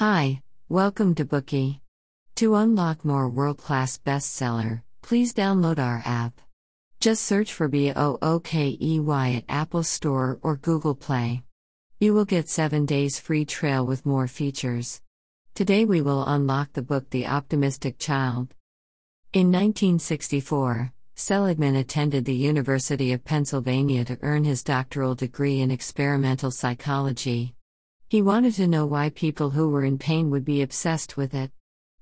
Hi, welcome to Bookey. To unlock more world class bestseller, please download our app. Just search for B O O K E Y at Apple Store or Google Play. You will get 7 days free trial with more features. Today we will unlock the book The Optimistic Child. In 1964, Seligman attended the University of Pennsylvania to earn his doctoral degree in experimental psychology. He wanted to know why people who were in pain would be obsessed with it.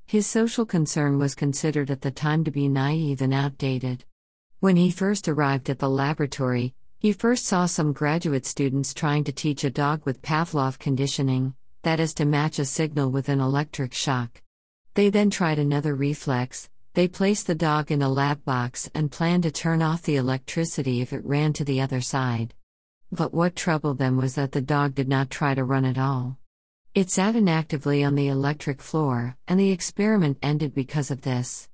His social concern was considered at the time to be naive and outdated. When he first arrived at the laboratory, he first saw some graduate students trying to teach a dog with Pavlov conditioning, that is, to match a signal with an electric shock. They then tried another reflex, they placed the dog in a lab box and planned to turn off the electricity if it ran to the other side. But what troubled them was that the dog did not try to run at all. It sat inactively on the electric floor, and the experiment ended because of this.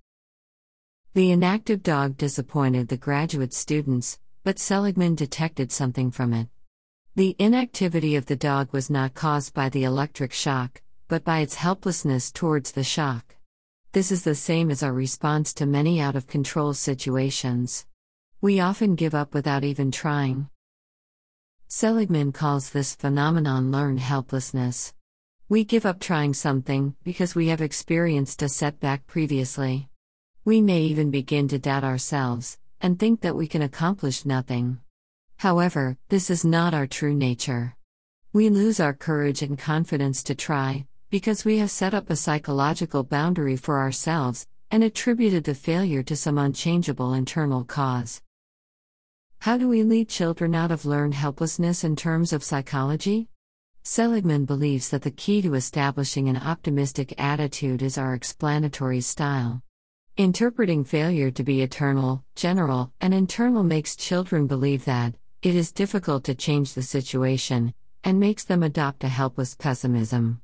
The inactive dog disappointed the graduate students, but Seligman detected something from it. The inactivity of the dog was not caused by the electric shock, but by its helplessness towards the shock. This is the same as our response to many out of control situations. We often give up without even trying. Seligman calls this phenomenon learned helplessness. We give up trying something because we have experienced a setback previously. We may even begin to doubt ourselves and think that we can accomplish nothing. However, this is not our true nature. We lose our courage and confidence to try because we have set up a psychological boundary for ourselves and attributed the failure to some unchangeable internal cause. How do we lead children out of learned helplessness in terms of psychology? Seligman believes that the key to establishing an optimistic attitude is our explanatory style. Interpreting failure to be eternal, general, and internal makes children believe that it is difficult to change the situation, and makes them adopt a helpless pessimism.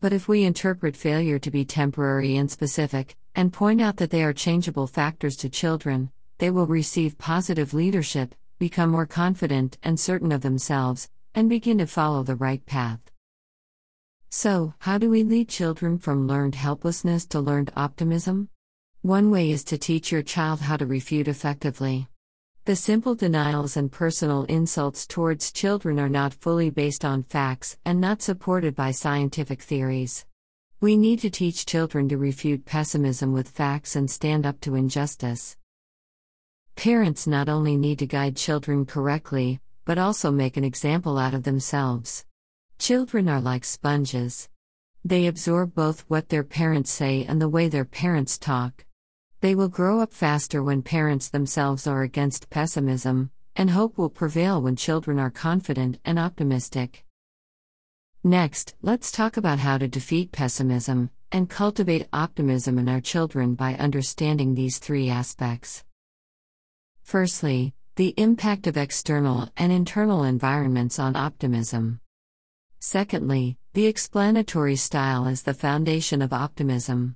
But if we interpret failure to be temporary and specific, and point out that they are changeable factors to children, they will receive positive leadership, become more confident and certain of themselves, and begin to follow the right path. So, how do we lead children from learned helplessness to learned optimism? One way is to teach your child how to refute effectively. The simple denials and personal insults towards children are not fully based on facts and not supported by scientific theories. We need to teach children to refute pessimism with facts and stand up to injustice. Parents not only need to guide children correctly, but also make an example out of themselves. Children are like sponges. They absorb both what their parents say and the way their parents talk. They will grow up faster when parents themselves are against pessimism, and hope will prevail when children are confident and optimistic. Next, let's talk about how to defeat pessimism and cultivate optimism in our children by understanding these three aspects. Firstly, the impact of external and internal environments on optimism. Secondly, the explanatory style is the foundation of optimism.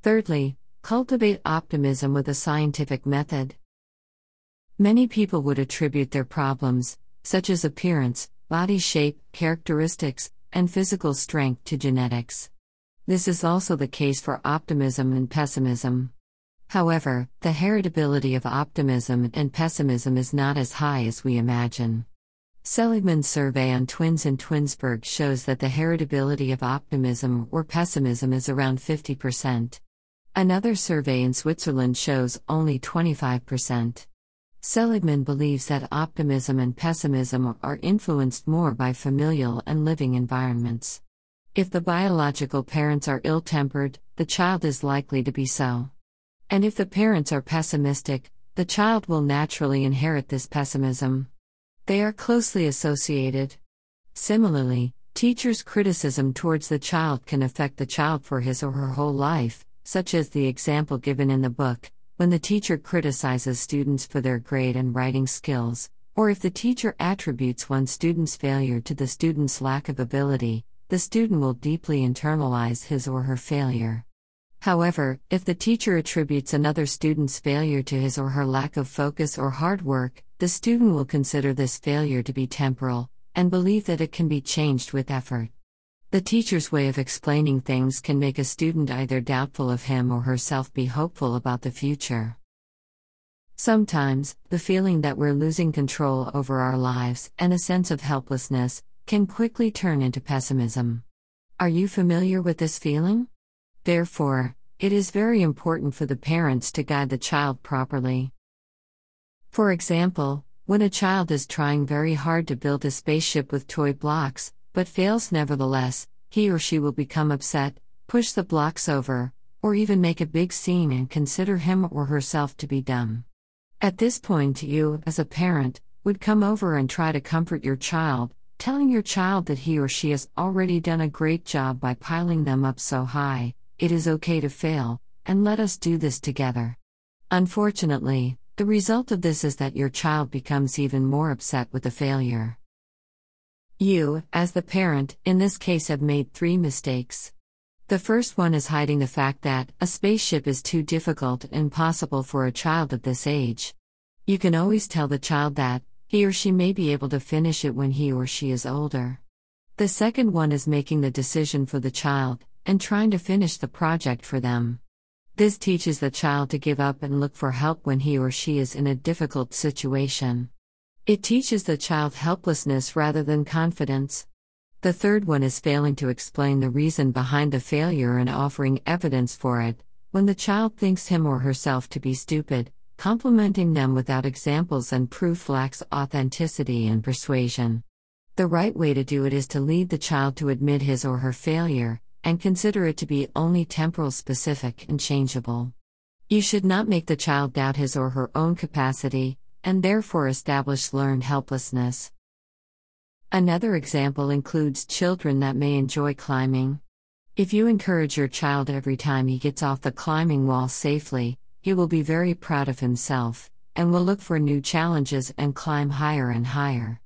Thirdly, cultivate optimism with a scientific method. Many people would attribute their problems, such as appearance, body shape, characteristics, and physical strength, to genetics. This is also the case for optimism and pessimism. However, the heritability of optimism and pessimism is not as high as we imagine. Seligman's survey on twins in Twinsburg shows that the heritability of optimism or pessimism is around 50%. Another survey in Switzerland shows only 25%. Seligman believes that optimism and pessimism are influenced more by familial and living environments. If the biological parents are ill tempered, the child is likely to be so. And if the parents are pessimistic, the child will naturally inherit this pessimism. They are closely associated. Similarly, teachers' criticism towards the child can affect the child for his or her whole life, such as the example given in the book, when the teacher criticizes students for their grade and writing skills, or if the teacher attributes one student's failure to the student's lack of ability, the student will deeply internalize his or her failure. However, if the teacher attributes another student's failure to his or her lack of focus or hard work, the student will consider this failure to be temporal and believe that it can be changed with effort. The teacher's way of explaining things can make a student either doubtful of him or herself be hopeful about the future. Sometimes, the feeling that we're losing control over our lives and a sense of helplessness can quickly turn into pessimism. Are you familiar with this feeling? Therefore, it is very important for the parents to guide the child properly. For example, when a child is trying very hard to build a spaceship with toy blocks, but fails nevertheless, he or she will become upset, push the blocks over, or even make a big scene and consider him or herself to be dumb. At this point, you, as a parent, would come over and try to comfort your child, telling your child that he or she has already done a great job by piling them up so high, it is okay to fail, and let us do this together. Unfortunately, the result of this is that your child becomes even more upset with the failure. You, as the parent, in this case have made three mistakes. The first one is hiding the fact that a spaceship is too difficult and impossible for a child at this age. You can always tell the child that he or she may be able to finish it when he or she is older. The second one is making the decision for the child and trying to finish the project for them. This teaches the child to give up and look for help when he or she is in a difficult situation. It teaches the child helplessness rather than confidence. The third one is failing to explain the reason behind the failure and offering evidence for it, when the child thinks him or herself to be stupid, complimenting them without examples and proof lacks authenticity and persuasion. The right way to do it is to lead the child to admit his or her failure, and consider it to be only temporal specific and changeable. You should not make the child doubt his or her own capacity, and therefore establish learned helplessness. Another example includes children that may enjoy climbing. If you encourage your child every time he gets off the climbing wall safely, he will be very proud of himself, and will look for new challenges and climb higher and higher.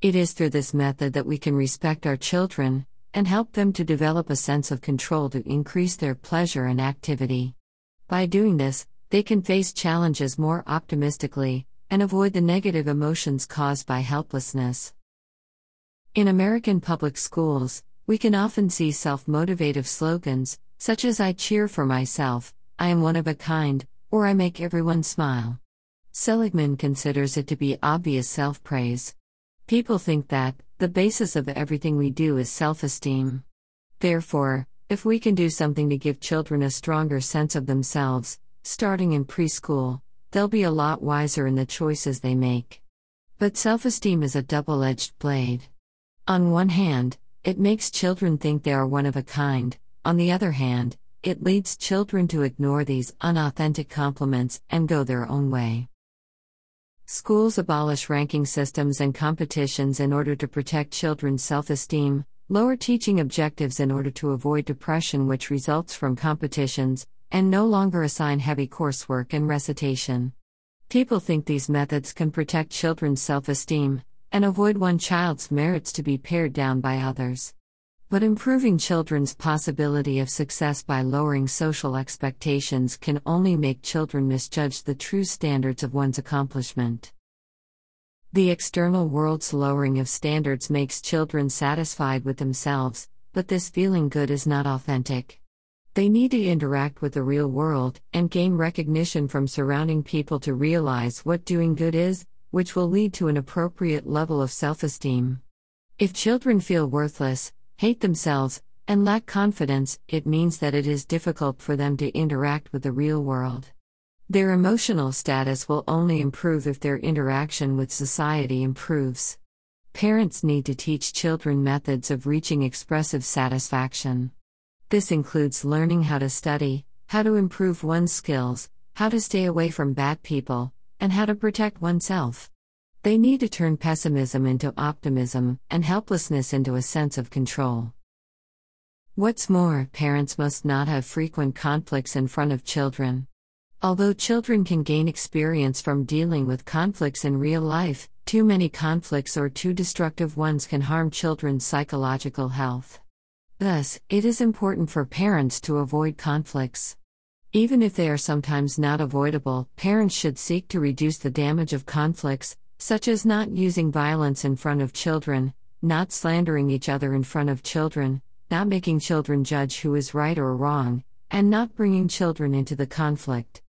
It is through this method that we can respect our children, and help them to develop a sense of control to increase their pleasure and activity. By doing this, they can face challenges more optimistically, and avoid the negative emotions caused by helplessness. In American public schools, we can often see self motivative slogans, such as I cheer for myself, I am one of a kind, or I make everyone smile. Seligman considers it to be obvious self praise. People think that, the basis of everything we do is self esteem. Therefore, if we can do something to give children a stronger sense of themselves, starting in preschool, they'll be a lot wiser in the choices they make. But self esteem is a double edged blade. On one hand, it makes children think they are one of a kind, on the other hand, it leads children to ignore these unauthentic compliments and go their own way. Schools abolish ranking systems and competitions in order to protect children's self esteem, lower teaching objectives in order to avoid depression which results from competitions, and no longer assign heavy coursework and recitation. People think these methods can protect children's self esteem and avoid one child's merits to be pared down by others. But improving children's possibility of success by lowering social expectations can only make children misjudge the true standards of one's accomplishment. The external world's lowering of standards makes children satisfied with themselves, but this feeling good is not authentic. They need to interact with the real world and gain recognition from surrounding people to realize what doing good is, which will lead to an appropriate level of self esteem. If children feel worthless, hate themselves, and lack confidence, it means that it is difficult for them to interact with the real world. Their emotional status will only improve if their interaction with society improves. Parents need to teach children methods of reaching expressive satisfaction. This includes learning how to study, how to improve one's skills, how to stay away from bad people, and how to protect oneself. They need to turn pessimism into optimism and helplessness into a sense of control. What's more, parents must not have frequent conflicts in front of children. Although children can gain experience from dealing with conflicts in real life, too many conflicts or too destructive ones can harm children's psychological health. Thus, it is important for parents to avoid conflicts. Even if they are sometimes not avoidable, parents should seek to reduce the damage of conflicts, such as not using violence in front of children, not slandering each other in front of children, not making children judge who is right or wrong, and not bringing children into the conflict.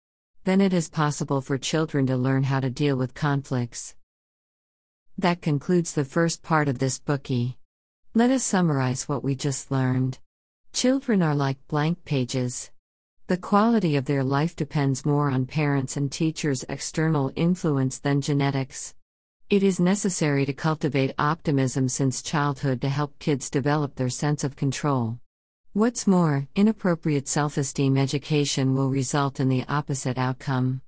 Then it is possible for children to learn how to deal with conflicts. That concludes the first part of this Bookey. Let us summarize what we just learned. Children are like blank pages. The quality of their life depends more on parents and teachers' external influence than genetics. It is necessary to cultivate optimism since childhood to help kids develop their sense of control. What's more, inappropriate self esteem education will result in the opposite outcome.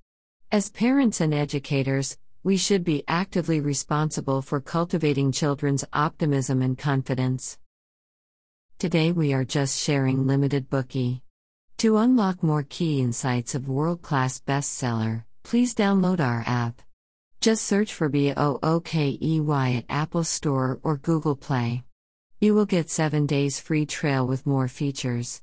As parents and educators, we should be actively responsible for cultivating children's optimism and confidence. Today we are just sharing limited Bookey. To unlock more key insights of world class bestseller, please download our app. Just search for B O O K E Y at Apple Store or Google Play. You will get 7 days free trial with more features.